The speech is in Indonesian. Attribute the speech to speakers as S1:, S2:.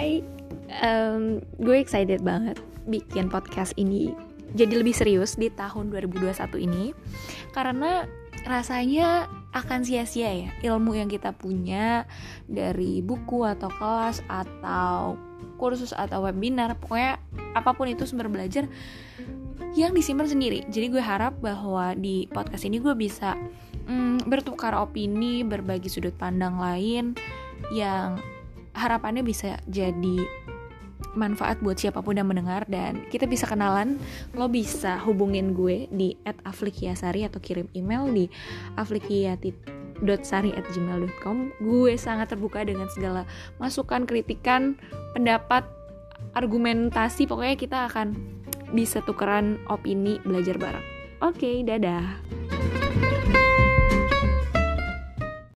S1: Hai, um, gue excited banget bikin podcast ini jadi lebih serius di tahun 2021 ini karena rasanya akan sia-sia ya ilmu yang kita punya dari buku atau kelas atau kursus atau webinar pokoknya apa pun itu sumber belajar yang disimpan sendiri. Jadi gue harap bahwa di podcast ini gue bisa mm, bertukar opini berbagi sudut pandang lain yang harapannya bisa jadi manfaat buat siapa pun yang mendengar dan kita bisa kenalan. Lo bisa hubungin gue di @aflikiasari atau kirim email di aflikiati.sari@gmail.com gue sangat terbuka dengan segala masukan kritikan pendapat argumentasi. Pokoknya kita akan bisa tukeran opini belajar bareng. Oke okay, dadah